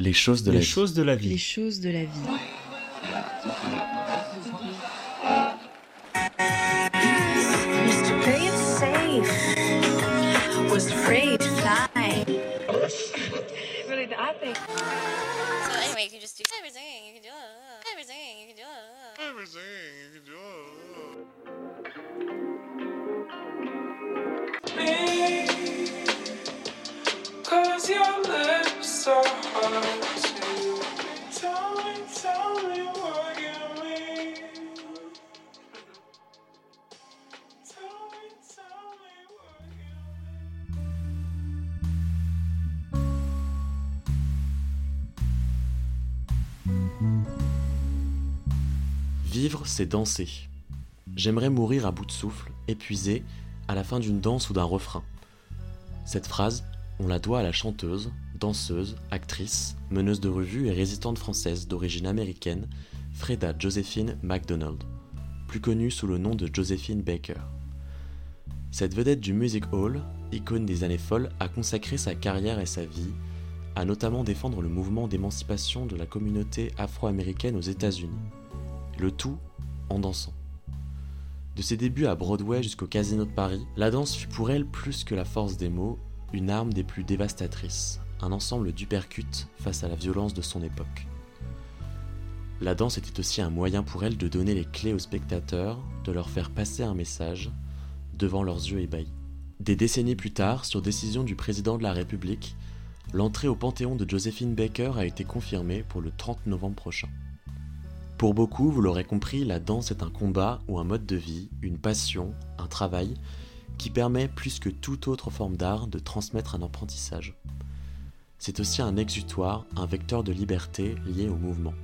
Les choses de Les la vie. choses de la vie. Les choses de la vie. used to Vivre, c'est danser. J'aimerais mourir à bout de souffle, épuisé, à la fin d'une danse ou d'un refrain. Cette phrase, on la doit à la chanteuse, danseuse, actrice, meneuse de revue et résistante française d'origine américaine, Freda Josephine MacDonald, plus connue sous le nom de Josephine Baker. Cette vedette du Music Hall, icône des années folles, a consacré sa carrière et sa vie à notamment défendre le mouvement d'émancipation de la communauté afro-américaine aux États-Unis le tout en dansant. De ses débuts à Broadway jusqu'au Casino de Paris, la danse fut pour elle plus que la force des mots, une arme des plus dévastatrices, un ensemble d'upercutes face à la violence de son époque. La danse était aussi un moyen pour elle de donner les clés aux spectateurs, de leur faire passer un message devant leurs yeux ébahis. Des décennies plus tard, sur décision du président de la République, l'entrée au Panthéon de Josephine Baker a été confirmée pour le 30 novembre prochain. Pour beaucoup, vous l'aurez compris, la danse est un combat ou un mode de vie, une passion, un travail qui permet plus que toute autre forme d'art de transmettre un apprentissage. C'est aussi un exutoire, un vecteur de liberté lié au mouvement.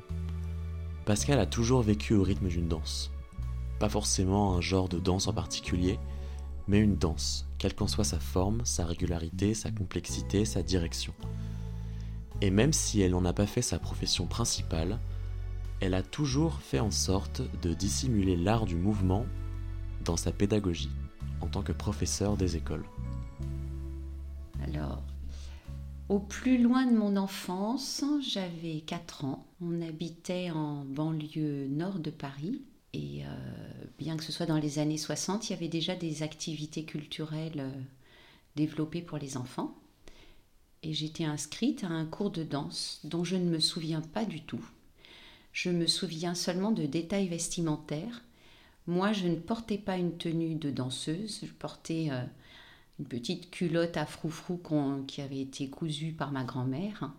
Pascal a toujours vécu au rythme d'une danse. Pas forcément un genre de danse en particulier, mais une danse, quelle qu'en soit sa forme, sa régularité, sa complexité, sa direction. Et même si elle n'en a pas fait sa profession principale, elle a toujours fait en sorte de dissimuler l'art du mouvement dans sa pédagogie, en tant que professeur des écoles. Alors, au plus loin de mon enfance, j'avais 4 ans. On habitait en banlieue nord de Paris. Et euh, bien que ce soit dans les années 60, il y avait déjà des activités culturelles euh, développées pour les enfants. Et j'étais inscrite à un cours de danse dont je ne me souviens pas du tout. Je me souviens seulement de détails vestimentaires. Moi, je ne portais pas une tenue de danseuse, je portais euh, une petite culotte à froufrou qui avait été cousue par ma grand-mère.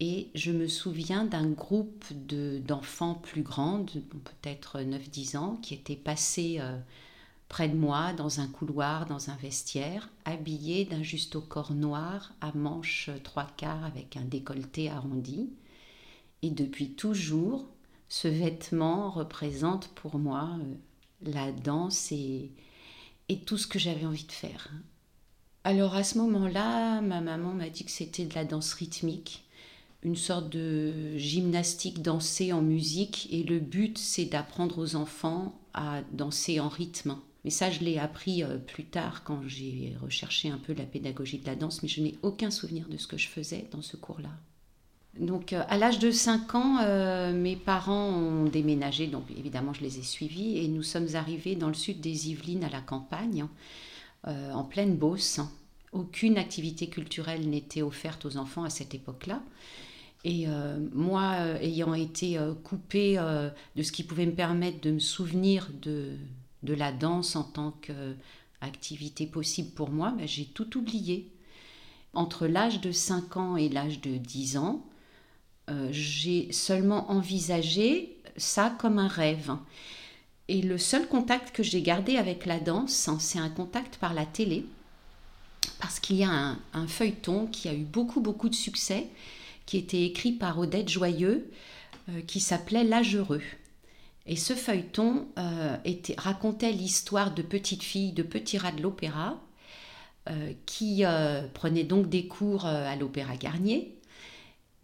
Et je me souviens d'un groupe de- d'enfants plus grands, peut-être 9-10 ans, qui étaient passés euh, près de moi dans un couloir, dans un vestiaire, habillés d'un juste corps noir à manches trois quarts avec un décolleté arrondi. Et depuis toujours, ce vêtement représente pour moi euh, la danse et, et tout ce que j'avais envie de faire. Alors à ce moment-là, ma maman m'a dit que c'était de la danse rythmique, une sorte de gymnastique dansée en musique, et le but c'est d'apprendre aux enfants à danser en rythme. Mais ça, je l'ai appris euh, plus tard quand j'ai recherché un peu la pédagogie de la danse, mais je n'ai aucun souvenir de ce que je faisais dans ce cours-là. Donc euh, à l'âge de 5 ans, euh, mes parents ont déménagé, donc évidemment je les ai suivis, et nous sommes arrivés dans le sud des Yvelines à la campagne, euh, en pleine Beauce. Aucune activité culturelle n'était offerte aux enfants à cette époque-là. Et moi, ayant été coupée de ce qui pouvait me permettre de me souvenir de, de la danse en tant qu'activité possible pour moi, ben, j'ai tout oublié. Entre l'âge de 5 ans et l'âge de 10 ans, euh, j'ai seulement envisagé ça comme un rêve. Et le seul contact que j'ai gardé avec la danse, hein, c'est un contact par la télé, parce qu'il y a un, feuilleton qui a eu beaucoup, beaucoup de succès, qui était écrit par Odette Joyeux, euh, qui s'appelait L'âge heureux. Et ce feuilleton euh, racontait l'histoire de petites filles, de petits rats de l'opéra, qui prenaient donc des cours à l'Opéra Garnier,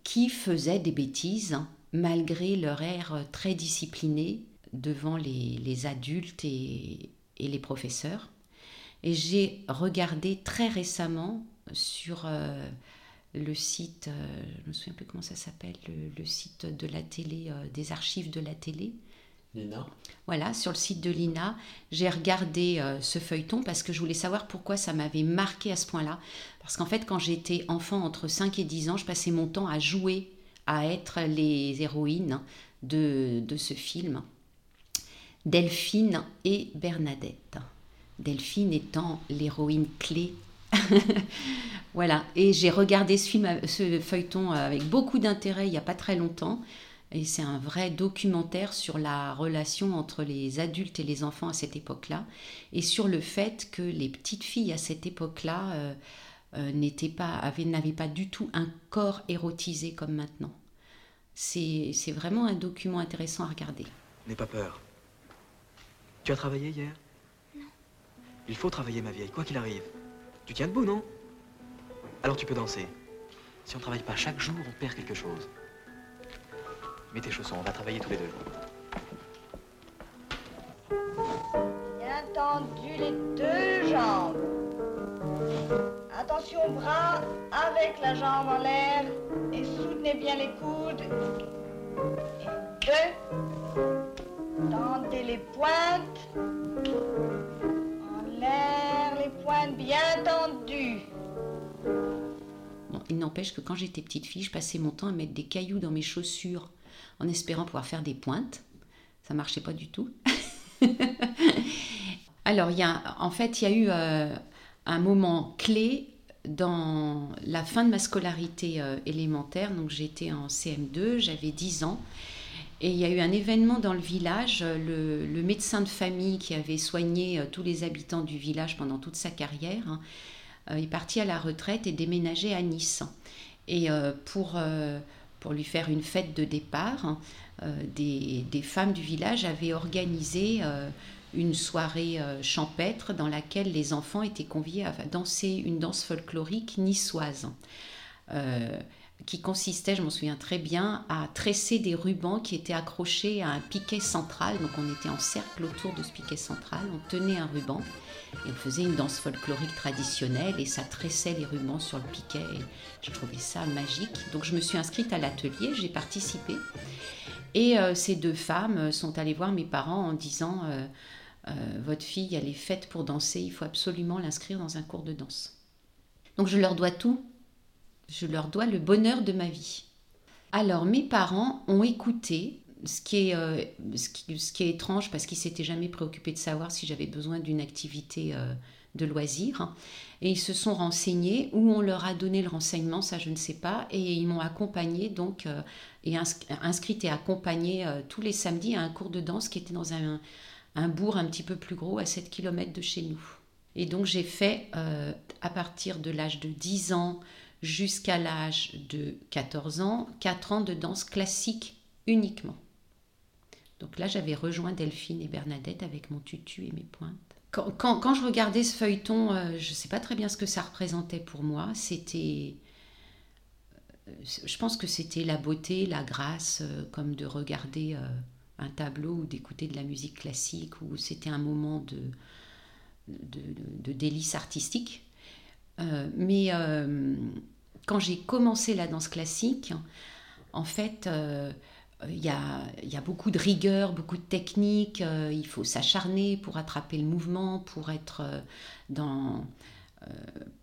qui faisaient des bêtises hein, malgré leur air euh, très discipliné devant les, les adultes et, et les professeurs. Et j'ai regardé très récemment sur euh, le site, euh, je me souviens plus comment ça s'appelle, le, le site de la télé, euh, des archives de la télé. Nina Voilà, sur le site de l'INA, j'ai regardé ce feuilleton parce que je voulais savoir pourquoi ça m'avait marqué à ce point-là. Parce qu'en fait, quand j'étais enfant, entre 5 et 10 ans, je passais mon temps à jouer, à être les héroïnes de, de ce film. Delphine et Bernadette. Delphine étant l'héroïne clé. voilà, et j'ai regardé ce, film, ce feuilleton avec beaucoup d'intérêt il n'y a pas très longtemps. Et c'est un vrai documentaire sur la relation entre les adultes et les enfants à cette époque-là, et sur le fait que les petites filles à cette époque-là euh, euh, n'étaient pas, n'avaient pas du tout un corps érotisé comme maintenant. C'est, c'est vraiment un document intéressant à regarder. N'aie pas peur. Tu as travaillé hier? Non. Il faut travailler, ma vieille, quoi qu'il arrive. Tu tiens debout, non? Alors tu peux danser. Si on travaille pas chaque jour, on perd quelque chose. Mets tes chaussons, on va travailler tous les deux. Bien tendu les deux jambes. Attention bras avec la jambe en l'air et soutenez bien les coudes. Et deux. Tendez les pointes. En l'air, les pointes bien tendues. Bon, il n'empêche que quand j'étais petite fille, je passais mon temps à mettre des cailloux dans mes chaussures en espérant pouvoir faire des pointes. Ça marchait pas du tout. Alors, il y a, en fait, il y a eu euh, un moment clé dans la fin de ma scolarité euh, élémentaire. Donc, j'étais en CM2, j'avais 10 ans. Et il y a eu un événement dans le village. Le, le médecin de famille qui avait soigné euh, tous les habitants du village pendant toute sa carrière hein, euh, est parti à la retraite et déménageait à Nice. Et euh, pour, euh, pour lui faire une fête de départ, hein, euh, des, des femmes du village avaient organisé euh, une soirée euh, champêtre dans laquelle les enfants étaient conviés à danser une danse folklorique niçoise. Euh, qui consistait, je m'en souviens très bien, à tresser des rubans qui étaient accrochés à un piquet central. Donc on était en cercle autour de ce piquet central, on tenait un ruban et on faisait une danse folklorique traditionnelle et ça tressait les rubans sur le piquet. Et je trouvais ça magique. Donc je me suis inscrite à l'atelier, j'ai participé. Et euh, ces deux femmes sont allées voir mes parents en disant Votre fille, elle est faite pour danser, il faut absolument l'inscrire dans un cours de danse. Donc je leur dois tout. Je leur dois le bonheur de ma vie. Alors mes parents ont écouté, ce qui est, euh, ce qui, est étrange parce qu'ils s'étaient jamais préoccupés de savoir si j'avais besoin d'une activité euh, de loisir. Et ils se sont renseignés, ou on leur a donné le renseignement, ça je ne sais pas, et ils m'ont accompagnée donc, euh, et inscri- inscrite et accompagnée euh, tous les samedis à un cours de danse qui était dans un, un bourg un petit peu plus gros, à 7 km de chez nous. Et donc j'ai fait, euh, à partir de l'âge de 10 ans jusqu'à l'âge de 14 ans, 4 ans de danse classique uniquement. Donc là, j'avais rejoint Delphine et Bernadette avec mon tutu et mes pointes. Quand, quand- je regardais ce feuilleton, euh, je ne sais pas très bien ce que ça représentait pour moi. C'était. euh, Je pense que c'était la beauté, la grâce, comme de regarder un tableau ou d'écouter de la musique classique, ou c'était un moment de, de, de- délice artistique. Euh, mais euh, quand j'ai commencé la danse classique, en fait, euh, il y, a, y a beaucoup de rigueur, beaucoup de technique. il faut s'acharner pour attraper le mouvement, pour être, dans,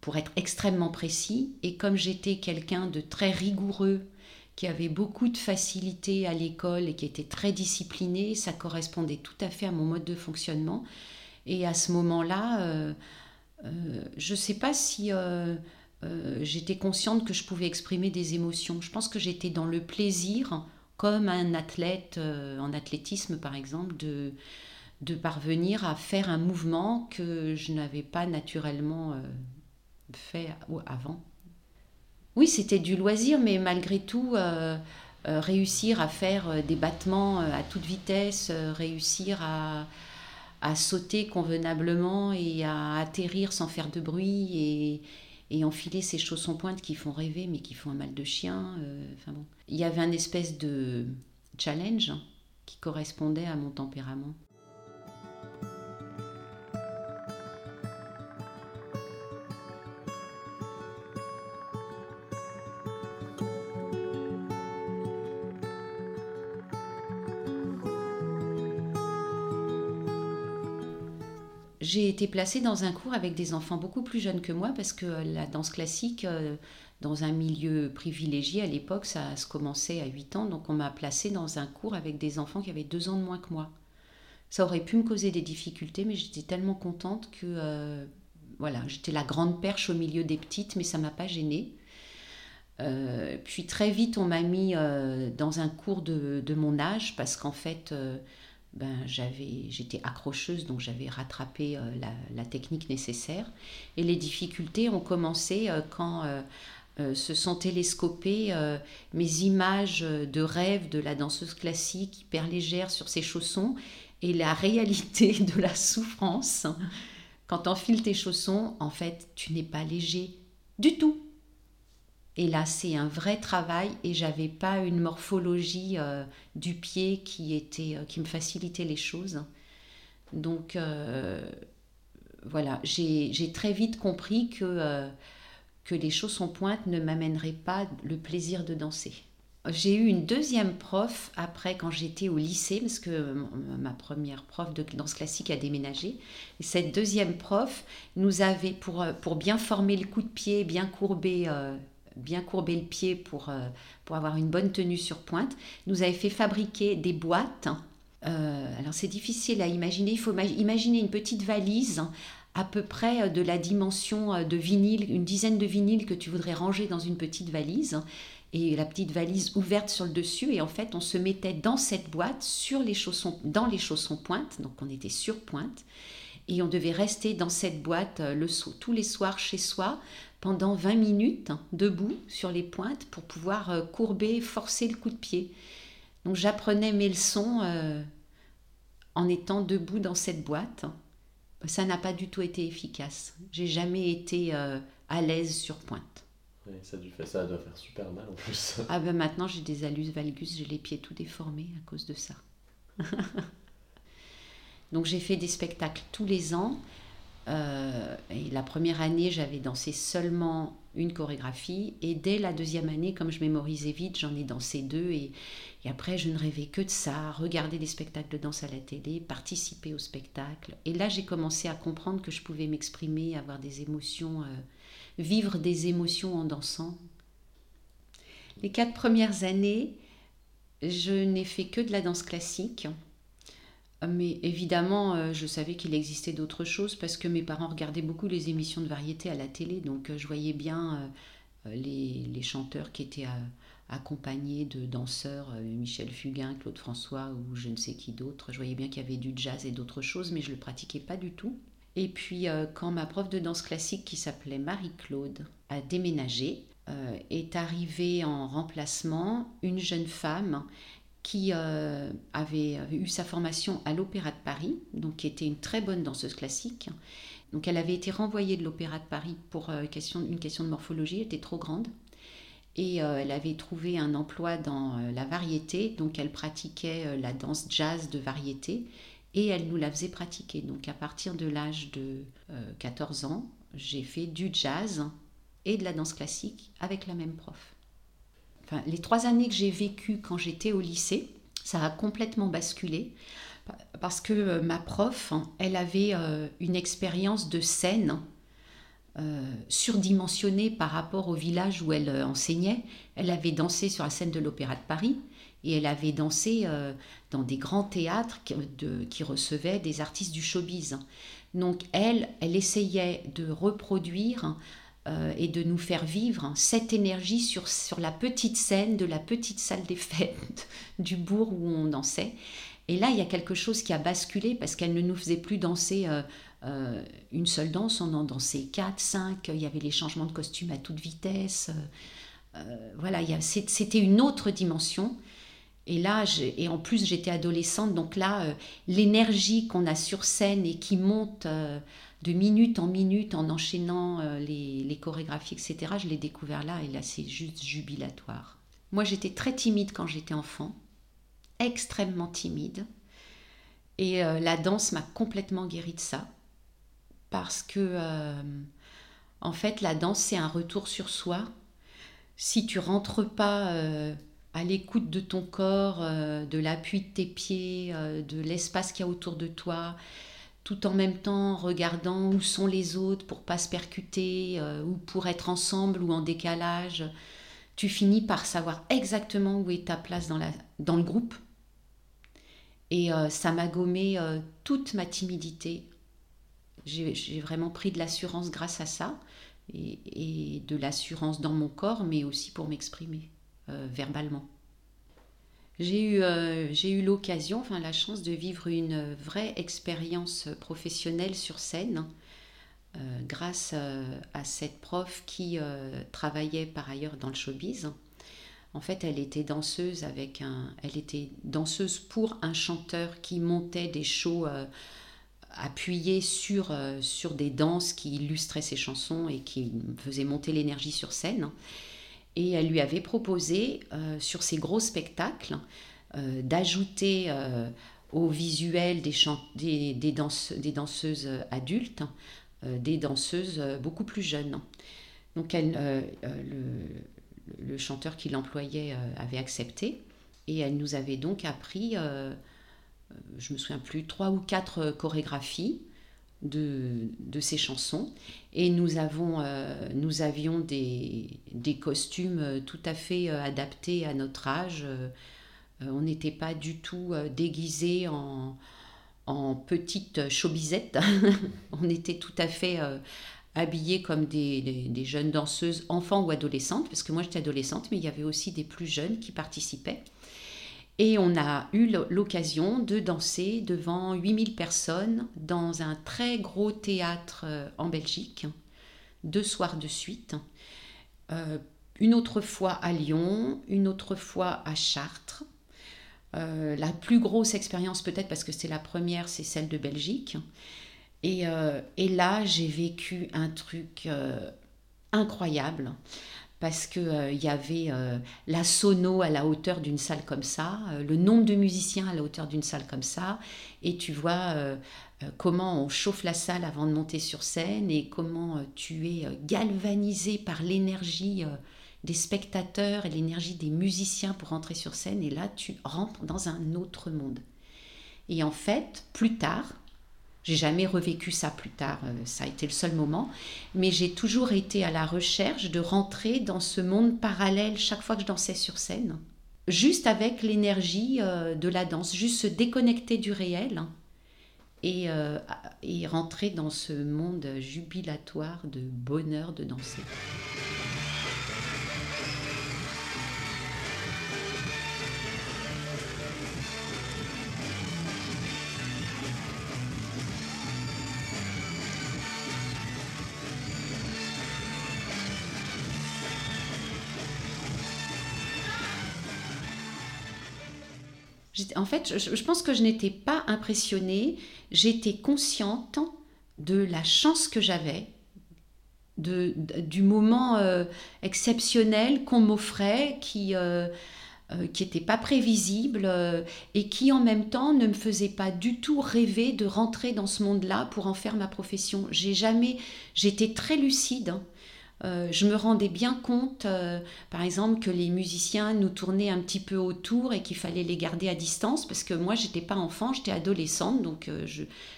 pour être extrêmement précis. Et comme j'étais quelqu'un de très rigoureux, qui avait beaucoup de facilité à l'école et qui était très discipliné, ça correspondait tout à fait à mon mode de fonctionnement. Et à ce moment-là, euh, euh, je ne sais pas si euh, j'étais consciente que je pouvais exprimer des émotions. Je pense que j'étais dans le plaisir, comme un athlète en athlétisme par exemple, de, de parvenir à faire un mouvement que je n'avais pas naturellement fait avant. Oui, c'était du loisir, mais malgré tout, euh, euh, réussir à faire euh, des battements à toute vitesse, réussir à, sauter convenablement et à atterrir sans faire de bruit et, enfiler ces chaussons pointes qui font rêver mais qui font un mal de chien. Il y avait un espèce de challenge qui correspondait à mon tempérament. J'ai été placée dans un cours avec des enfants beaucoup plus jeunes que moi parce que la danse classique, euh, dans un milieu privilégié à l'époque, ça se commençait à 8 ans. Donc on m'a placée dans un cours avec des enfants qui avaient 2 ans de moins que moi. Ça aurait pu me causer des difficultés, mais j'étais tellement contente que euh, voilà, j'étais la grande perche au milieu des petites, mais ça m'a pas gênée. Euh, puis très vite, on m'a mis euh, dans un cours de, de mon âge parce qu'en fait, euh, ben, j'étais accrocheuse, donc j'avais rattrapé euh, la, technique nécessaire. Et les difficultés ont commencé euh, quand euh, se sont télescopées mes images de rêve de la danseuse classique hyper légère sur ses chaussons et la réalité de la souffrance. Quand tu enfiles tes chaussons, en fait, tu n'es pas léger du tout. Et là, c'est un vrai travail et j'avais pas une morphologie euh, du pied euh, qui me facilitait les choses. Donc euh, voilà, j'ai très vite compris que que les chaussons pointes ne m'amèneraient pas le plaisir de danser. J'ai eu une deuxième prof après quand j'étais au lycée, parce que ma première prof de danse classique a déménagé. Et cette deuxième prof nous avait, pour, pour bien former le coup de pied, bien courber, bien courber le pied pour, euh, pour avoir une bonne tenue sur pointe, nous avait fait fabriquer des boîtes. Euh, alors c'est difficile à imaginer, il faut ma- imaginer une petite valise à peu près euh, de la dimension de vinyle, une dizaine de vinyles que tu voudrais ranger dans une petite valise et la petite valise ouverte sur le dessus. Et en fait on se mettait dans cette boîte sur les chaussons dans les chaussons pointes. Donc on était sur pointe. Et on devait rester dans cette boîte le, tous les soirs chez soi pendant 20 minutes hein, debout sur les pointes pour pouvoir euh, courber forcer le coup de pied donc j'apprenais mes leçons euh, en étant debout dans cette boîte ça n'a pas du tout été efficace j'ai jamais été euh, à l'aise sur pointe ça, fait, ça doit faire super mal en plus. ah ben maintenant j'ai des allus valgus, j'ai les pieds tout déformés à cause de ça. Donc j'ai fait des spectacles tous les ans. Euh, et la première année, j'avais dansé seulement une chorégraphie. Et dès la deuxième année, comme je mémorisais vite, j'en ai dansé deux. Et, après, je ne rêvais que de ça, regarder des spectacles de danse à la télé, participer aux spectacles. Et là, j'ai commencé à comprendre que je pouvais m'exprimer, avoir des émotions, euh, vivre des émotions en dansant. Les quatre premières années, je n'ai fait que de la danse classique. Mais évidemment, euh, je savais qu'il existait d'autres choses parce que mes parents regardaient beaucoup les émissions de variété à la télé. Donc euh, je voyais bien euh, les, les chanteurs qui étaient accompagnés de danseurs, Michel Fugain, Claude François ou je ne sais qui d'autre. Je voyais bien qu'il y avait du jazz et d'autres choses, mais je ne le pratiquais pas du tout. Et puis quand ma prof de danse classique qui s'appelait Marie-Claude a déménagé, est arrivée en remplacement une jeune femme qui euh, avait, avait eu sa formation à l'Opéra de Paris, donc qui était une très bonne danseuse classique. Donc elle avait été renvoyée de l'Opéra de Paris pour euh, une question de morphologie, elle était trop grande. Et euh, elle avait trouvé un emploi dans euh, la variété, donc elle pratiquait euh, la danse jazz de variété et elle nous la faisait pratiquer. Donc à partir de l'âge de euh, 14 ans, j'ai fait du jazz et de la danse classique avec la même prof. Les trois années que j'ai vécues quand j'étais au lycée, ça a complètement basculé parce que euh, ma prof, hein, elle avait euh, une expérience de scène euh, surdimensionnée par rapport au village où elle enseignait. Elle avait dansé sur la scène de l'Opéra de Paris et elle avait dansé dans des grands théâtres qui recevaient des artistes du showbiz. Donc elle, elle essayait de reproduire euh, et de nous faire vivre cette énergie sur, sur la petite scène de la petite salle des fêtes du bourg où on dansait. Et là, il y a quelque chose qui a basculé parce qu'elle ne nous faisait plus danser euh, euh, une seule danse, on en dansait quatre, cinq, il y avait les changements de costumes à toute vitesse. voilà, c'était une autre dimension. Et là, et en plus, j'étais adolescente, donc là, l'énergie qu'on a sur scène et qui monte de minute en minute en enchaînant euh, les, les chorégraphies, etc., je l'ai découvert là, et là, c'est juste jubilatoire. Moi, j'étais très timide quand j'étais enfant, extrêmement timide, et euh, la danse m'a complètement guérie de ça, parce que, euh, en fait, la danse, c'est un retour sur soi. Si tu rentres pas à l'écoute de ton corps, de l'appui de tes pieds, de l'espace qu'il y a autour de toi, tout en même temps regardant où sont les autres pour pas se percuter euh, ou pour être ensemble ou en décalage. Tu finis par savoir exactement où est ta place dans, le groupe. Et euh, ça m'a gommé euh, toute ma timidité. J'ai vraiment pris de l'assurance grâce à ça et de l'assurance dans mon corps, mais aussi pour m'exprimer verbalement. J'ai eu, euh, eu l'occasion, enfin la chance de vivre une vraie expérience professionnelle sur scène euh, grâce euh, à cette prof qui travaillait par ailleurs dans le showbiz. En fait, elle était danseuse avec un, elle était danseuse pour un chanteur qui montait des shows appuyés sur, sur des danses qui illustraient ses chansons et qui faisaient monter l'énergie sur scène et elle lui avait proposé euh, sur ses gros spectacles euh, d'ajouter euh, au visuel des, danseuses adultes des danseuses beaucoup plus jeunes. Donc le, chanteur qui l'employait avait accepté et elle nous avait donc appris, je me souviens plus, trois ou quatre chorégraphies de, de ces chansons. Et nous, avons, euh, nous avions des, des, costumes euh, tout à fait euh, adaptés à notre âge. on n'était pas du tout déguisés en, en petites chaubisettes. on était tout à fait habillés comme des, des, des, jeunes danseuses, enfants ou adolescentes, parce que moi j'étais adolescente, mais il y avait aussi des plus jeunes qui participaient. Et on a eu l'occasion de danser devant 8000 personnes dans un très gros théâtre euh, en Belgique, deux soirs de suite. Euh, une autre fois à Lyon, une autre fois à Chartres. Euh, la plus grosse expérience peut-être parce que c'est la première, c'est celle de Belgique. Et, et là, j'ai vécu un truc incroyable parce qu'il euh, y avait euh, la sono à la hauteur d'une salle comme ça, euh, le nombre de musiciens à la hauteur d'une salle comme ça, et tu vois comment on chauffe la salle avant de monter sur scène et comment tu es galvanisé par l'énergie des spectateurs et l'énergie des musiciens pour rentrer sur scène, et là tu rentres dans un autre monde. Et en fait, plus tard, j'ai jamais revécu ça plus tard, euh, ça a été le seul moment, mais j'ai toujours été à la recherche de rentrer dans ce monde parallèle chaque fois que je dansais sur scène, juste avec l'énergie euh, de la danse, juste se déconnecter du réel et, euh, et rentrer dans ce monde jubilatoire de bonheur de danser. En fait, je, pense que je n'étais pas impressionnée, j'étais consciente de la chance que j'avais, de, du moment euh, exceptionnel qu'on m'offrait, qui euh, euh, qui n'était pas prévisible et qui en même temps ne me faisait pas du tout rêver de rentrer dans ce monde-là pour en faire ma profession. J'ai jamais, j'étais très lucide. Hein. Euh, je me rendais bien compte, euh, par exemple, que les musiciens nous tournaient un petit peu autour et qu'il fallait les garder à distance parce que moi, j'étais pas enfant, j'étais adolescente, donc euh,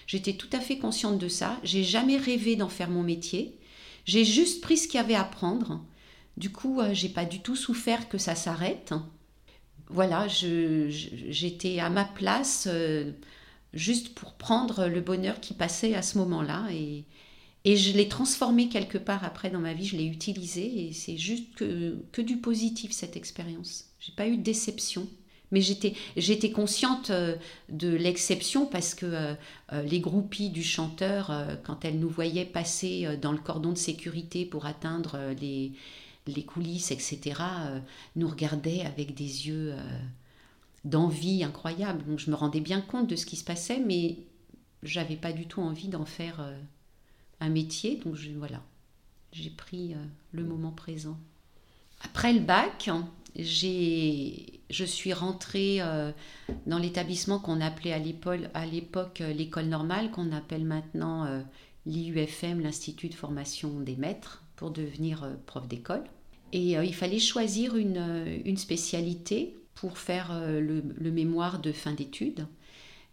j'étais tout à fait consciente de ça. J'ai jamais rêvé d'en faire mon métier. J'ai juste pris ce qu'il y avait à prendre. Du coup, j'ai pas du tout souffert que ça s'arrête. Voilà, j'étais à ma place juste pour prendre le bonheur qui passait à ce moment-là et, et je l'ai transformé quelque part après dans ma vie, je l'ai utilisé et c'est juste que, que du positif cette expérience. J'ai pas eu de déception. Mais j'étais, consciente euh, de l'exception parce que euh, euh, les groupies du chanteur, quand elles nous voyaient passer dans le cordon de sécurité pour atteindre les, les coulisses, etc., nous regardaient avec des yeux d'envie incroyable. Donc je me rendais bien compte de ce qui se passait, mais j'avais pas du tout envie d'en faire un métier. Donc je, voilà, j'ai pris euh, le moment présent. Après le bac, je suis rentrée euh, dans l'établissement qu'on appelait à l'époque euh, l'école normale, qu'on appelle maintenant l'IUFM, l'Institut de formation des maîtres, pour devenir prof d'école. Et il fallait choisir une, une spécialité pour faire le, le, mémoire de fin d'études.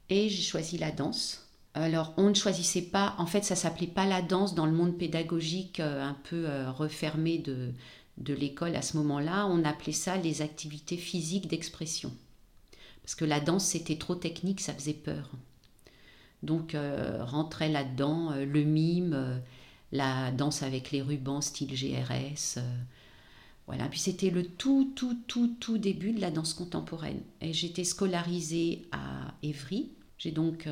Et j'ai choisi la danse. Alors, on ne choisissait pas, en fait, ça s'appelait pas la danse dans le monde pédagogique euh, un peu euh, refermé de, l'école à ce moment-là. On appelait ça les activités physiques d'expression. Parce que la danse, c'était trop technique, ça faisait peur. Donc, euh, rentrait là-dedans euh, le mime, la danse avec les rubans style GRS. voilà, puis c'était le tout, tout, tout, tout début de la danse contemporaine. Et j'étais scolarisée à Évry. J'ai donc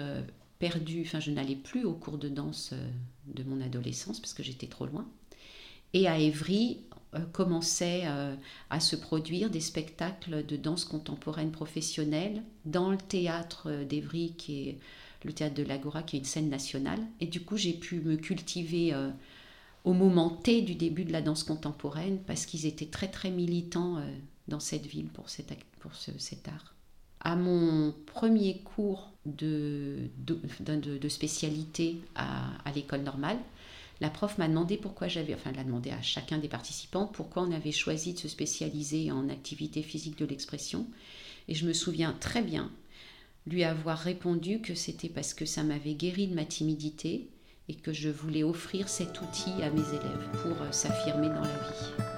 euh, perdu, enfin je n'allais plus au cours de danse euh, de mon adolescence parce que j'étais trop loin. Et à Évry euh, commençaient euh, à se produire des spectacles de danse contemporaine professionnelle dans le théâtre d'Évry qui est le théâtre de l'Agora qui est une scène nationale. Et du coup j'ai pu me cultiver au moment T du début de la danse contemporaine parce qu'ils étaient très très militants dans cette ville pour, cet art. À mon premier cours de, spécialité à, à l'école normale, la prof m'a demandé pourquoi j'avais, enfin elle a demandé à chacun des participants pourquoi on avait choisi de se spécialiser en activité physique de l'expression. Et je me souviens très bien lui avoir répondu que c'était parce que ça m'avait guéri de ma timidité et que je voulais offrir cet outil à mes élèves pour euh, s'affirmer dans la vie.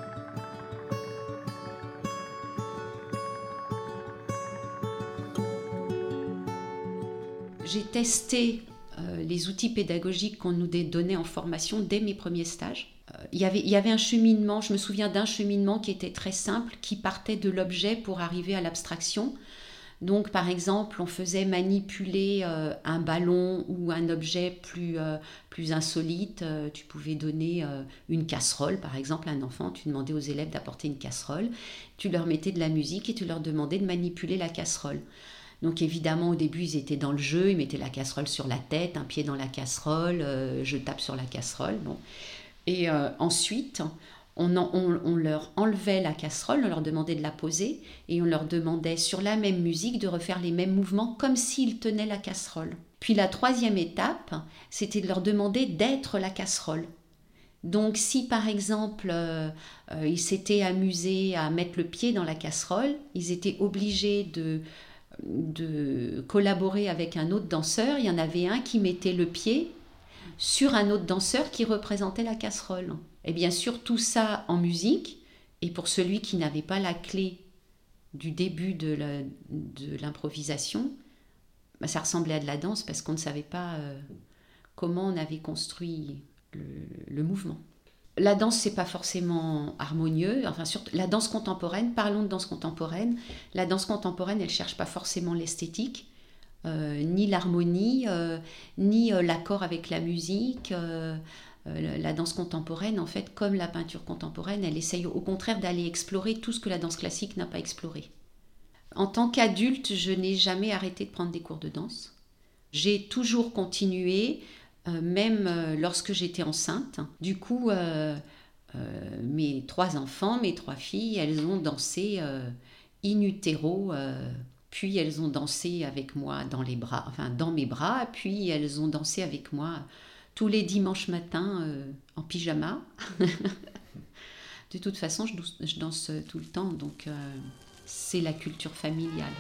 J'ai testé euh, les outils pédagogiques qu'on nous donnait en formation dès mes premiers stages. Euh, il y avait- un cheminement, je me souviens d'un cheminement qui était très simple, qui partait de l'objet pour arriver à l'abstraction. Donc, par exemple, on faisait manipuler euh, un ballon ou un objet plus, plus insolite. Tu pouvais donner une casserole, par exemple, à un enfant. Tu demandais aux élèves d'apporter une casserole. Tu leur mettais de la musique et tu leur demandais de manipuler la casserole. Donc, évidemment, au début, ils étaient dans le jeu. Ils mettaient la casserole sur la tête, un pied dans la casserole. euh, je tape sur la casserole. Bon. Et euh, ensuite, on, on- on leur enlevait la casserole, on leur demandait de la poser et on leur demandait sur la même musique de refaire les mêmes mouvements comme s'ils tenaient la casserole. Puis la troisième étape, c'était de leur demander d'être la casserole. Donc si par exemple euh, ils s'étaient amusés à mettre le pied dans la casserole, ils étaient obligés de, de collaborer avec un autre danseur. Il y en avait un qui mettait le pied sur un autre danseur qui représentait la casserole. Et bien sûr, tout ça en musique. Et pour celui qui n'avait pas la clé du début de l'improvisation, bah, ça ressemblait à de la danse parce qu'on ne savait pas euh, comment on avait construit le mouvement. La danse, c'est pas forcément harmonieux. Enfin, surtout la danse contemporaine. Parlons de danse contemporaine. La danse contemporaine, elle cherche pas forcément l'esthétique, euh, ni l'harmonie, euh, ni euh, l'accord avec la musique. la danse contemporaine, en fait, comme la peinture contemporaine, elle essaye au contraire d'aller explorer tout ce que la danse classique n'a pas exploré. En tant qu'adulte, je n'ai jamais arrêté de prendre des cours de danse. J'ai toujours continué, même euh, lorsque j'étais enceinte. Du coup, euh, euh, mes trois enfants, mes trois filles, elles ont dansé euh, in utero, euh, puis elles ont dansé avec moi dans les bras, enfin dans mes bras, puis elles ont dansé avec moi tous les dimanches matins euh, en pyjama. De toute façon, je, danse tout le temps, donc euh, c'est la culture familiale.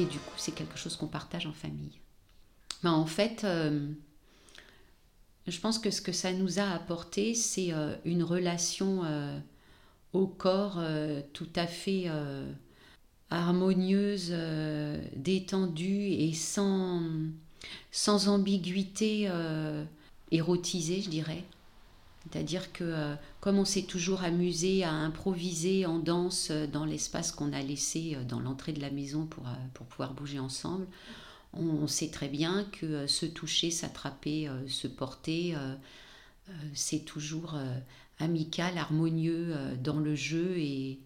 Et du coup, c'est quelque chose qu'on partage en famille. Ben, en fait, euh, je pense que ce que ça nous a apporté, c'est euh, une relation euh, au corps tout à fait harmonieuse, détendue et sans, ambiguïté érotisée, je dirais. C'est-à-dire que euh, comme on s'est toujours amusé à improviser en danse euh, dans l'espace qu'on a laissé euh, dans l'entrée de la maison pour, pour pouvoir bouger ensemble, on, sait très bien que se toucher, s'attraper, se porter, c'est toujours amical, harmonieux dans le jeu et,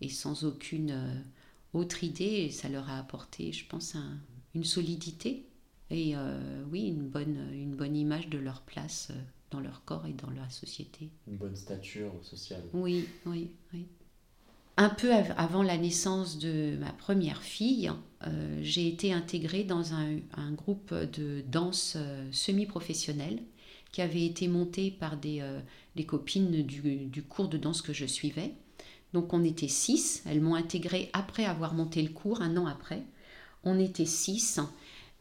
et sans aucune autre idée. Et ça leur a apporté, je pense, un- une solidité et oui, une bonne, une bonne image de leur place dans leur corps et dans la société. Une bonne stature sociale. Oui, oui, oui. un peu av- avant la naissance de ma première fille, euh, j'ai été intégrée dans un, un groupe de danse euh, semi-professionnelle qui avait été monté par des, euh, des copines du, du cours de danse que je suivais. Donc on était six, elles m'ont intégrée après avoir monté le cours, un an après. On était six,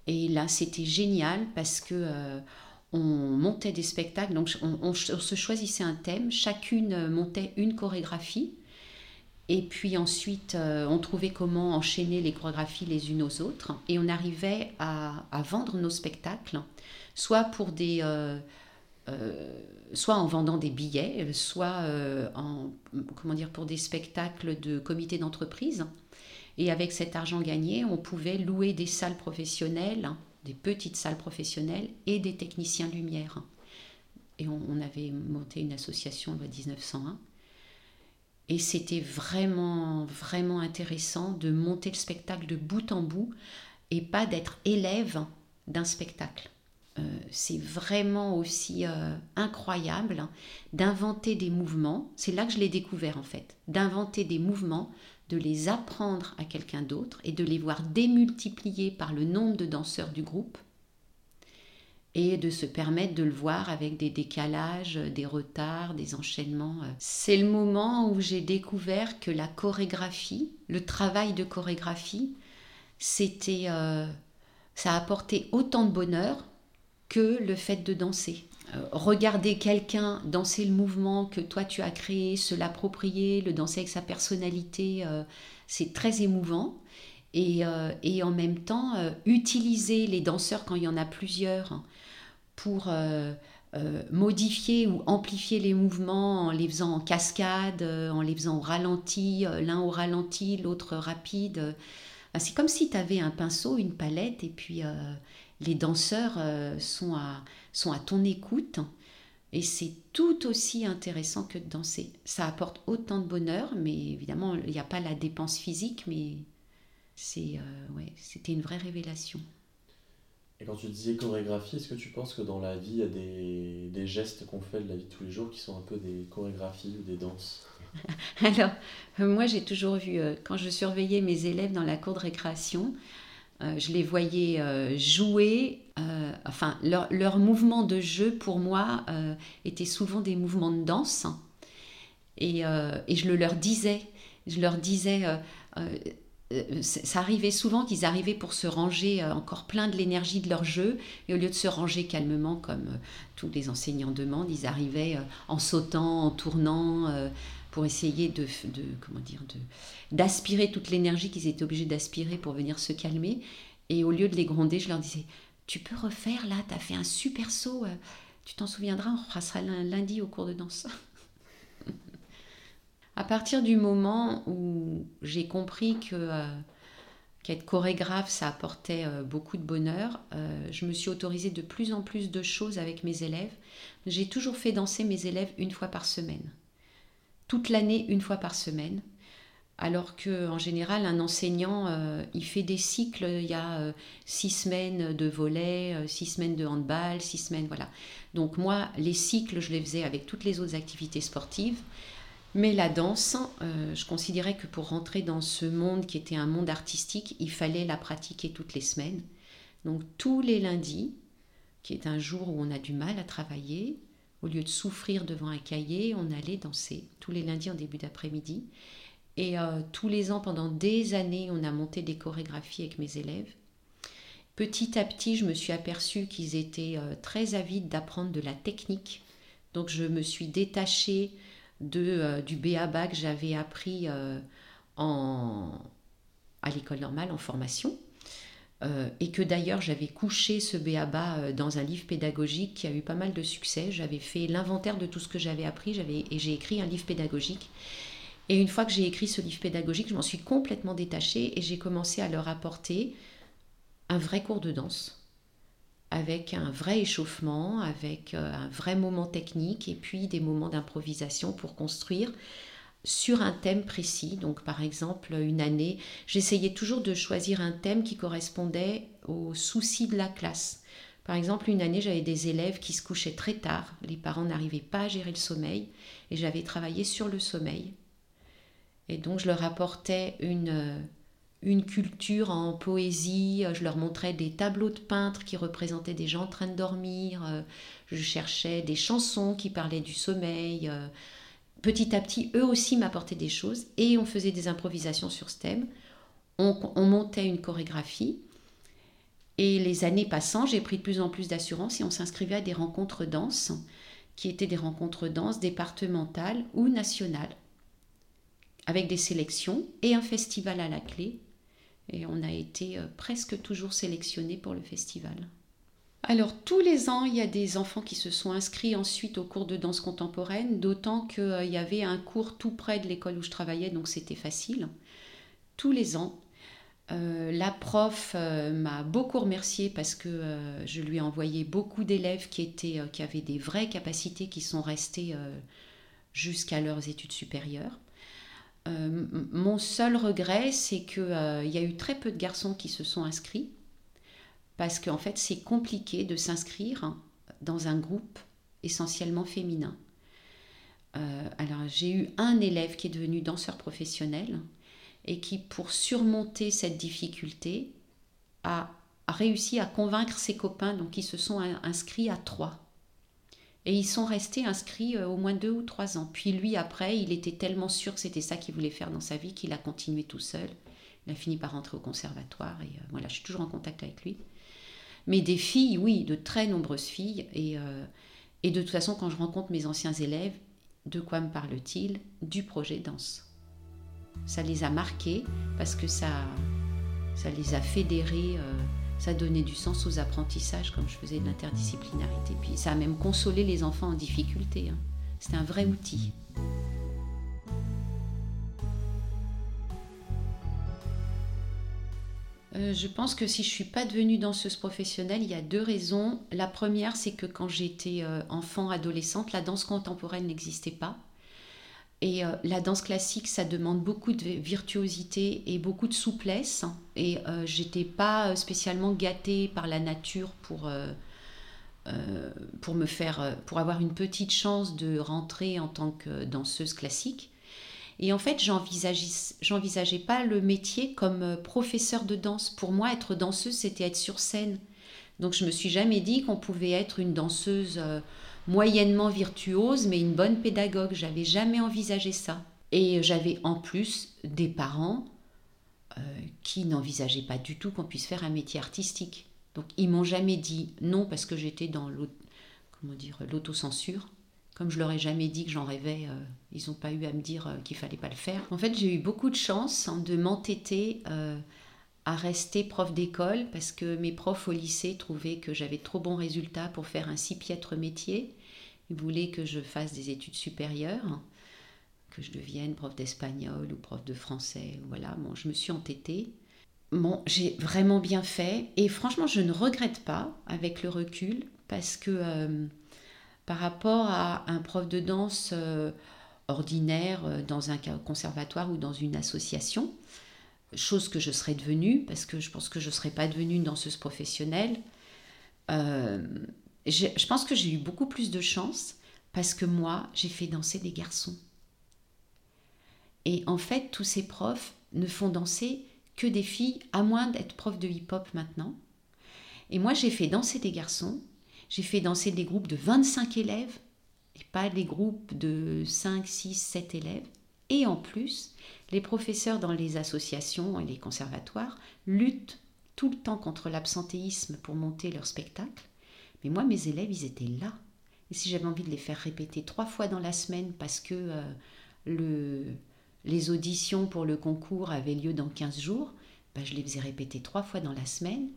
et là c'était génial parce que on montait des spectacles, donc on, se choisissait un thème, chacune euh, montait une chorégraphie, et puis ensuite euh, on trouvait comment enchaîner les chorégraphies les unes aux autres, et on arrivait à, vendre nos spectacles, soit pour des... euh, soit en vendant des billets, soit en, comment dire, pour des spectacles de comité d'entreprise. Et avec cet argent gagné, on pouvait louer des salles professionnelles, des petites salles professionnelles et des techniciens lumière. Et on, avait monté une association loi 1901. Et c'était vraiment, vraiment intéressant de monter le spectacle de bout en bout et pas d'être élève d'un spectacle. Euh, c'est vraiment aussi euh, incroyable d'inventer des mouvements. C'est là que je l'ai découvert en fait. D'inventer des mouvements, de les apprendre à quelqu'un d'autre et de les voir démultiplier par le nombre de danseurs du groupe et de se permettre de le voir avec des décalages, des retards, des enchaînements. C'est le moment où j'ai découvert que la chorégraphie, le travail de chorégraphie, c'était, euh, ça apportait autant de bonheur que le fait de danser. Euh, regarder quelqu'un danser le mouvement que toi tu as créé, se l'approprier, le danser avec sa personnalité, euh, c'est très émouvant. Et, euh, en même temps, utiliser les danseurs quand il y en a plusieurs pour euh, euh, modifier ou amplifier les mouvements en les faisant en cascade, en les faisant au ralenti, l'un au ralenti, l'autre rapide. C'est comme si tu avais un pinceau, une palette, et puis les danseurs sont, à, sont à ton écoute. Et c'est tout aussi intéressant que de danser. Ça apporte autant de bonheur, mais évidemment, il n'y a pas la dépense physique, mais c'est, euh, ouais, c'était une vraie révélation. Et quand tu disais chorégraphie, est-ce que tu penses que dans la vie, il y a des, des gestes qu'on fait de la vie de tous les jours qui sont un peu des chorégraphies ou des danses? Alors, euh, moi, j'ai toujours vu, euh, quand je surveillais mes élèves dans la cour de récréation, euh, je les voyais euh, jouer, euh, enfin, leur, leur mouvement de jeu, pour moi, euh, étaient souvent des mouvements de danse. Et, euh, et je le leur disais, je leur disais, ça arrivait souvent qu'ils arrivaient pour se ranger encore plein de l'énergie de leur jeu, et au lieu de se ranger calmement comme tous les enseignants demandent, ils arrivaient en sautant, en tournant, pour essayer de, comment dire, d'aspirer toute l'énergie qu'ils étaient obligés d'aspirer pour venir se calmer. Et au lieu de les gronder, je leur disais, tu peux refaire là, tu as fait un super saut, euh, tu t'en souviendras, on lun- lundi au cours de danse. à partir du moment où j'ai compris que euh, qu'être chorégraphe, ça apportait euh, beaucoup de bonheur, euh, je me suis autorisée de plus en plus de choses avec mes élèves. J'ai toujours fait danser mes élèves une fois par semaine. Toute l'année, une fois par semaine. Alors que en général, un enseignant, euh, il fait des cycles. Il y a euh, six semaines de volet, euh, six semaines de handball, six semaines, voilà. Donc moi, les cycles, je les faisais avec toutes les autres activités sportives. Mais la danse, je considérais que pour rentrer dans ce monde qui était un monde artistique, il fallait la pratiquer toutes les semaines. Donc tous les lundis, qui est un jour où on a du mal à travailler, au lieu de souffrir devant un cahier, on allait danser tous les lundis en début d'après-midi. Et euh, tous les ans, pendant des années, on a monté des chorégraphies avec mes élèves. Petit à petit, je me suis aperçue qu'ils étaient euh, très avides d'apprendre de la technique. Donc je me suis détachée de, euh, du BABA que j'avais appris en, à l'école normale en formation. Et que d'ailleurs j'avais couché ce BABA dans un livre pédagogique qui a eu pas mal de succès. J'avais fait l'inventaire de tout ce que j'avais appris j'avais, et j'ai écrit un livre pédagogique. Et une fois que j'ai écrit ce livre pédagogique, je m'en suis complètement détachée et j'ai commencé à leur apporter un vrai cours de danse, avec un vrai échauffement, avec euh, un vrai moment technique et puis des moments d'improvisation pour construire sur un thème précis. Donc par exemple, une année, j'essayais toujours de choisir un thème qui correspondait aux soucis de la classe. Par exemple, une année, j'avais des élèves qui se couchaient très tard, les parents n'arrivaient pas à gérer le sommeil, et j'avais travaillé sur le sommeil. Et donc je leur apportais une, une culture en poésie, je leur montrais des tableaux de peintres qui représentaient des gens en train de dormir, je cherchais des chansons qui parlaient du sommeil. Petit à petit, eux aussi m'apportaient des choses et on faisait des improvisations sur ce thème. On, on montait une chorégraphie. Et les années passant, j'ai pris de plus en plus d'assurance et on s'inscrivait à des rencontres danse, qui étaient des rencontres danse départementales ou nationales, avec des sélections et un festival à la clé. Et on a été euh, presque toujours sélectionnés pour le festival. Alors tous les ans, il y a des enfants qui se sont inscrits ensuite au cours de danse contemporaine, d'autant qu'il euh, y avait un cours tout près de l'école où je travaillais, donc c'était facile. Tous les ans, euh, la prof m'a beaucoup remerciée parce que je lui ai envoyé beaucoup d'élèves qui, étaient, qui avaient des vraies capacités qui sont restés jusqu'à leurs études supérieures. Mon seul regret, c'est qu'il y a eu très peu de garçons qui se sont inscrits parce qu'en fait c'est compliqué de s'inscrire dans un groupe essentiellement féminin. Euh, alors j'ai eu un élève qui est devenu danseur professionnel et qui pour surmonter cette difficulté a, réussi à convaincre ses copains, donc ils se sont inscrits à trois. Et ils sont restés inscrits euh, au moins deux ou trois ans. Puis lui, après, il était tellement sûr que c'était ça qu'il voulait faire dans sa vie qu'il a continué tout seul. Il a fini par rentrer au conservatoire et euh, voilà, je suis toujours en contact avec lui. Mais des filles, oui, de très nombreuses filles. Et, euh, de toute façon, quand je rencontre mes anciens élèves, de quoi me parlent-ils Du projet danse. Ça les a marqués parce que ça, ça les a fédérés, ça donnait du sens aux apprentissages comme je faisais de l'interdisciplinarité. Puis ça a même consolé les enfants en difficulté. Hein. C'était un vrai outil. Euh, je pense que si je ne suis pas devenue danseuse professionnelle, il y a deux raisons. La première, c'est que quand j'étais euh, enfant, adolescente, la danse contemporaine n'existait pas. Et euh, la danse classique, ça demande beaucoup de virtuosité et beaucoup de souplesse. Et j'étais pas spécialement gâtée par la nature pour, pour me faire, pour avoir une petite chance de rentrer en tant que danseuse classique. Et en fait, j'envisageais pas le métier comme euh, professeur de danse. Pour moi, être danseuse, c'était être sur scène. Donc je me suis jamais dit qu'on pouvait être une danseuse euh, moyennement virtuose, mais une bonne pédagogue. J'avais jamais envisagé ça. Et j'avais en plus des parents euh, qui n'envisageaient pas du tout qu'on puisse faire un métier artistique. Donc ils m'ont jamais dit non parce que j'étais dans l'autocensure. Comme je leur ai jamais dit que j'en rêvais, euh, ils n'ont pas eu à me dire euh, qu'il fallait pas le faire. En fait, j'ai eu beaucoup de chance hein, de m'entêter euh, à rester prof d'école parce que mes profs au lycée trouvaient que j'avais trop bons résultats pour faire un si piètre métier. Ils voulaient que je fasse des études supérieures, que je devienne prof d'espagnol ou prof de français. Voilà, bon, je me suis entêtée. Bon, j'ai vraiment bien fait et franchement, je ne regrette pas avec le recul parce que par rapport à un prof de danse euh, ordinaire euh, dans un conservatoire ou dans une association, chose que je serais devenue, parce que je pense que je ne serais pas devenue une danseuse professionnelle. Euh, je pense que j'ai eu beaucoup plus de chance parce que moi, j'ai fait danser des garçons. Et en fait, tous ces profs ne font danser que des filles, à moins d'être prof de hip-hop maintenant. Et moi, j'ai fait danser des garçons j'ai fait danser des groupes de 25 élèves et pas des groupes de 5, 6, 7 élèves. Et en plus, les professeurs dans les associations et les conservatoires luttent tout le temps contre l'absentéisme pour monter leur spectacle. Mais moi, mes élèves, ils étaient là. Et si j'avais envie de les faire répéter trois fois dans la semaine parce que euh, le, les auditions pour le concours avaient lieu dans 15 jours, ben, je les faisais répéter trois fois dans la semaine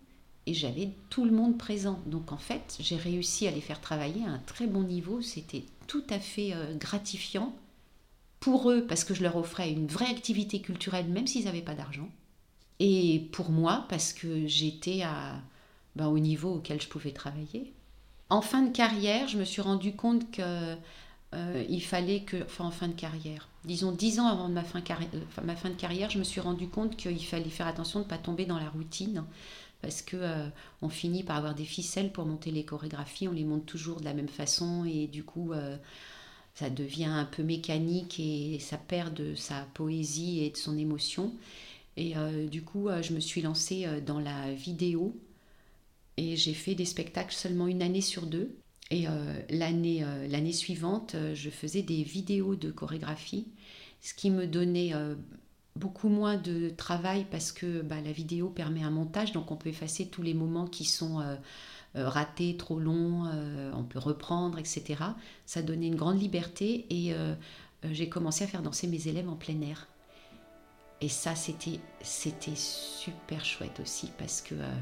et j'avais tout le monde présent. Donc en fait, j'ai réussi à les faire travailler à un très bon niveau. C'était tout à fait euh, gratifiant pour eux parce que je leur offrais une vraie activité culturelle même s'ils n'avaient pas d'argent. Et pour moi parce que j'étais à, ben, au niveau auquel je pouvais travailler. En fin de carrière, je me suis rendu compte que euh, il fallait que, enfin en fin de carrière, disons dix ans avant ma fin, euh, de carrière, je me suis rendu compte qu'il fallait faire attention de ne pas tomber dans la routine parce que euh, on finit par avoir des ficelles pour monter les chorégraphies, on les monte toujours de la même façon et du coup ça devient un peu mécanique et ça perd de sa poésie et de son émotion. Et euh, du coup, euh, je me suis lancée euh, dans la vidéo et j'ai fait des spectacles seulement une année sur deux. Et l'année suivante, je faisais des vidéos de chorégraphie, ce qui me donnait beaucoup moins de travail parce que bah, la vidéo permet un montage, donc on peut effacer tous les moments qui sont ratés, trop longs, on peut reprendre, etc. Ça donnait une grande liberté et j'ai commencé à faire danser mes élèves en plein air. Et ça, c'était, c'était super chouette aussi parce que euh,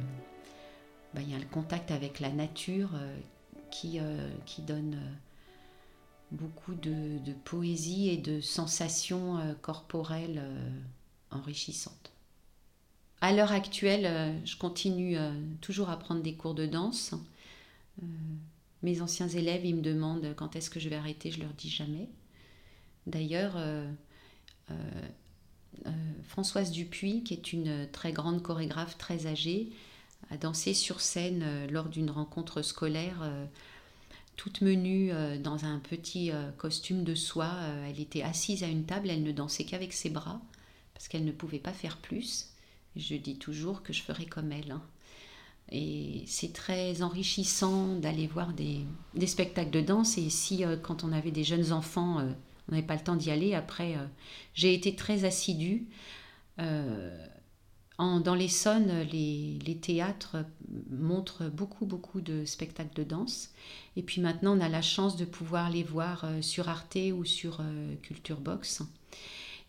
bah, il y a le contact avec la nature euh, qui, euh, donne beaucoup de, poésie et de sensations corporelles enrichissantes. À l'heure actuelle, je continue toujours à prendre des cours de danse. mes anciens élèves, ils me demandent quand est-ce que je vais arrêter, je leur dis jamais. D'ailleurs, euh, Françoise Dupuis, qui est une très grande chorégraphe très âgée, a dansé sur scène euh, lors d'une rencontre scolaire, euh, toute menue dans un petit costume de soie. Elle était assise à une table, elle ne dansait qu'avec ses bras, parce qu'elle ne pouvait pas faire plus. Je dis toujours que je ferai comme elle. Hein. Et c'est très enrichissant d'aller voir des, spectacles de danse. Et si, quand on avait des jeunes enfants, on n'avait pas le temps d'y aller. Après, euh, j'ai été très assidue. Euh, dans l'Essonne, les, les théâtres montrent beaucoup, beaucoup de spectacles de danse. Et puis maintenant, on a la chance de pouvoir les voir euh, sur Arte ou sur Culture Box.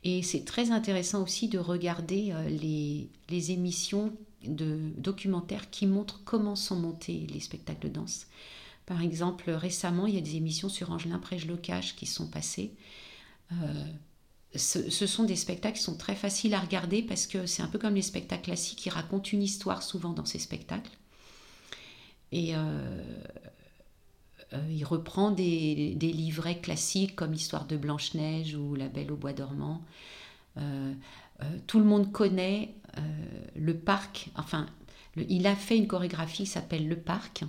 Et c'est très intéressant aussi de regarder les, les, émissions de documentaires qui montrent comment sont montés les spectacles de danse. Par exemple, récemment, il y a des émissions sur Angelin Prège-Locage qui sont passées. Euh, ce, sont des spectacles qui sont très faciles à regarder parce que c'est un peu comme les spectacles classiques, qui racontent une histoire souvent dans ces spectacles. Et euh, euh, il reprend des, livrets classiques comme l'histoire de Blanche-Neige ou La Belle au Bois dormant. tout le monde connaît le parc, enfin, il a fait une chorégraphie qui s'appelle Le Parc,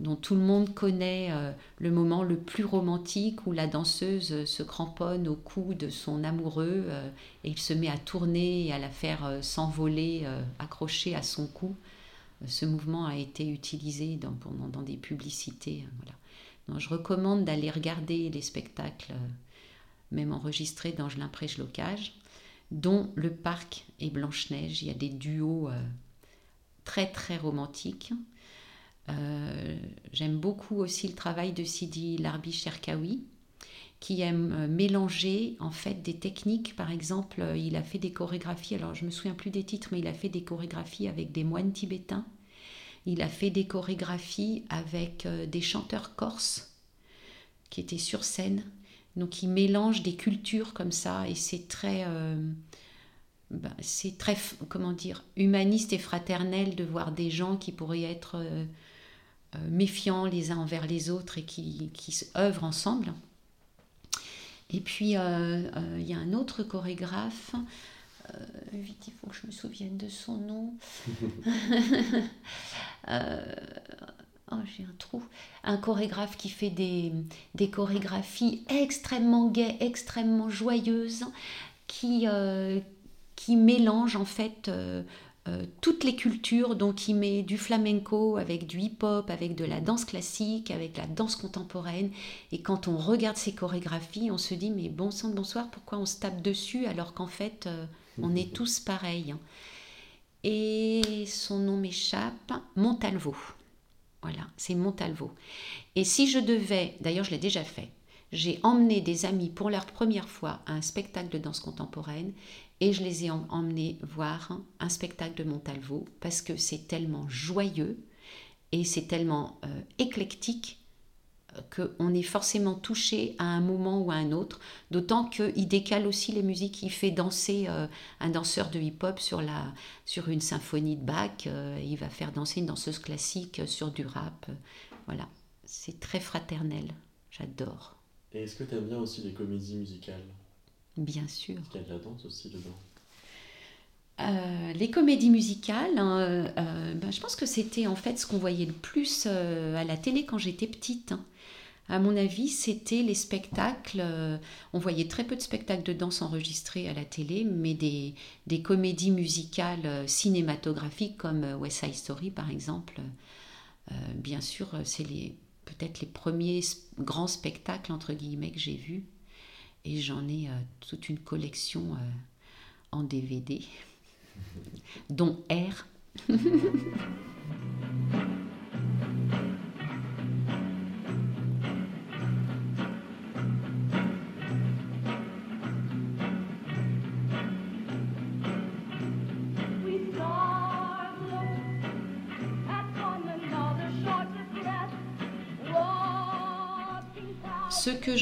dont tout le monde connaît euh, le moment le plus romantique où la danseuse se cramponne au cou de son amoureux euh, et il se met à tourner et à la faire euh, s'envoler accrochée à son cou. Ce mouvement a été utilisé dans, dans des publicités. Voilà. Je recommande d'aller regarder les spectacles, même enregistrés dans l'imprège locage, dont Le Parc et Blanche-Neige. Il y a des duos très très romantiques. Euh, j'aime beaucoup aussi le travail de Sidi Larbi Cherkaoui, qui aime euh, mélanger en fait des techniques. Par exemple, euh, il a fait des chorégraphies, alors je me souviens plus des titres, mais il a fait des chorégraphies avec des moines tibétains. Il a fait des chorégraphies avec des chanteurs corses qui étaient sur scène. Donc il mélange des cultures comme ça et c'est très, ben, c'est très, comment dire, humaniste et fraternel de voir des gens qui pourraient être euh, méfiants les uns envers les autres et qui, qui œuvrent ensemble. Et puis, euh, euh, il y a un autre chorégraphe, vite, il faut que je me souvienne de son nom. oh, j'ai un trou. Un chorégraphe qui fait des, des chorégraphies extrêmement gaies, extrêmement joyeuses, qui, qui mélange en fait euh, toutes les cultures, donc il met du flamenco avec du hip-hop, avec de la danse classique, avec la danse contemporaine. Et quand on regarde ces chorégraphies, on se dit mais bon sang de bonsoir, pourquoi on se tape dessus alors qu'en fait euh, on est tous pareils. Et son nom m'échappe, Montalvo. Voilà, c'est Montalvo. Et si je devais, d'ailleurs je l'ai déjà fait, j'ai emmené des amis pour leur première fois à un spectacle de danse contemporaine et je les ai emmenés voir un spectacle de Montalvo parce que c'est tellement joyeux et c'est tellement euh, éclectique qu'on est forcément touché à un moment ou à un autre, d'autant qu'il décale aussi les musiques, il fait danser euh, un danseur de hip-hop sur, la, sur une symphonie de Bach, il va faire danser une danseuse classique sur du rap, voilà, c'est très fraternel, j'adore. Et est-ce que tu aimes bien aussi les comédies musicales? Bien sûr. Il y a de la danse aussi dedans. Euh, les comédies musicales, hein, euh, ben, je pense que c'était en fait ce qu'on voyait le plus euh, à la télé quand j'étais petite. Hein. À mon avis, c'était les spectacles. euh, on voyait très peu de spectacles de danse enregistrés à la télé, mais des, comédies musicales euh, cinématographiques comme euh, West Side Story, par exemple. Bien sûr, c'est peut-être les premiers grands spectacles entre guillemets que j'ai vus, et j'en ai toute une collection en DVD, dont R.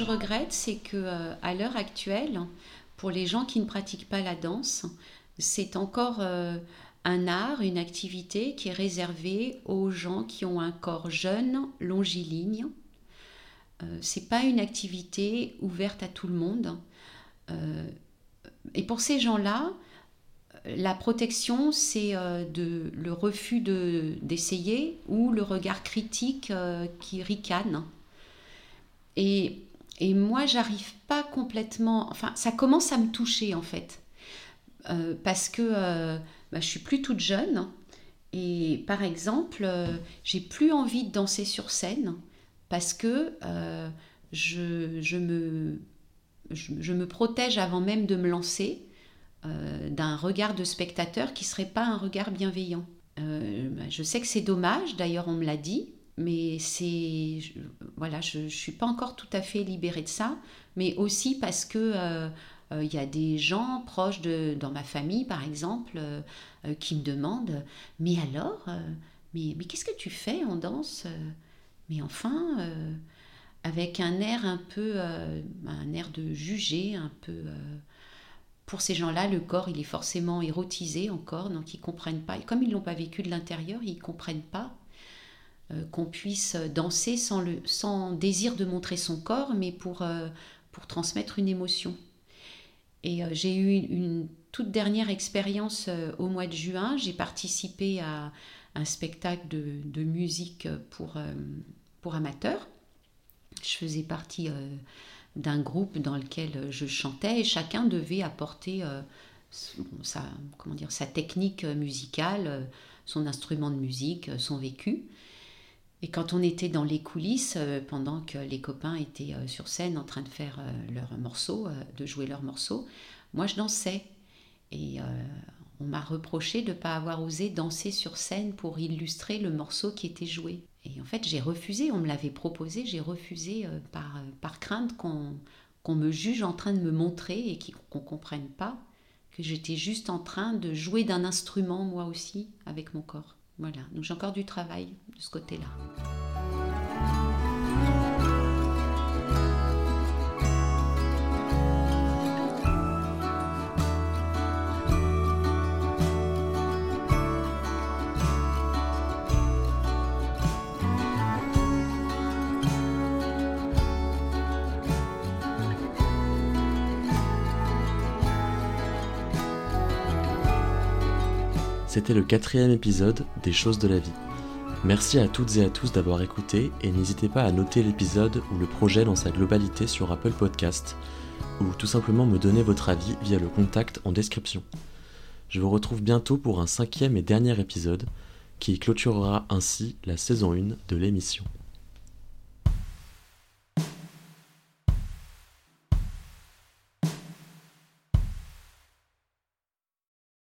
je regrette, c'est que euh, à l'heure actuelle, pour les gens qui ne pratiquent pas la danse, c'est encore euh, un art, une activité qui est réservée aux gens qui ont un corps jeune, longiligne. Euh, c'est pas une activité ouverte à tout le monde. Et pour ces gens-là, la protection, c'est le refus de- d'essayer ou le regard critique qui ricane. Et, et moi, j'arrive pas complètement. Enfin, ça commence à me toucher en fait. Euh, parce que euh, bah, je suis plus toute jeune. Et par exemple, euh, j'ai plus envie de danser sur scène parce que euh, je, je me, je, me protège avant même de me lancer d'un regard de spectateur qui serait pas un regard bienveillant. Bah, je sais que c'est dommage, d'ailleurs on me l'a dit, mais c'est voilà, je, je suis pas encore tout à fait libérée de ça, mais aussi parce que euh, euh, il y a des gens proches de dans ma famille par exemple euh, qui me demandent mais alors mais, mais qu'est-ce que tu fais en danse mais enfin avec un air un peu un air de juger un peu pour ces gens-là, le corps, il est forcément érotisé encore, donc ils comprennent pas. Et comme ils l'ont pas vécu de l'intérieur, ils comprennent pas qu'on puisse danser sans, désir de montrer son corps, mais pour, euh, transmettre une émotion. Et euh, j'ai eu une, toute dernière expérience euh, au mois de juin. J'ai participé à un spectacle de, musique pour, euh, amateurs. Je faisais partie euh, d'un groupe dans lequel je chantais et chacun devait apporter euh, sa, technique musicale, euh, son instrument de musique, euh, son vécu. Et quand on était dans les coulisses, euh, pendant que les copains étaient euh, sur scène en train de faire euh, leurs morceaux, euh, de jouer leurs morceaux, moi je dansais. Et on m'a reproché de ne pas avoir osé danser sur scène pour illustrer le morceau qui était joué. Et en fait, j'ai refusé, on me l'avait proposé, j'ai refusé par, par crainte qu'on me juge en train de me montrer et qu'on ne comprenne pas que j'étais juste en train de jouer d'un instrument moi aussi avec mon corps. Voilà, donc j'ai encore du travail de ce côté-là. C'était le quatrième épisode des choses de la vie. Merci à toutes et à tous d'avoir écouté et n'hésitez pas à noter l'épisode ou le projet dans sa globalité sur Apple Podcast ou tout simplement me donner votre avis via le contact en description. Je vous retrouve bientôt pour un cinquième et dernier épisode qui clôturera ainsi la saison 1 de l'émission.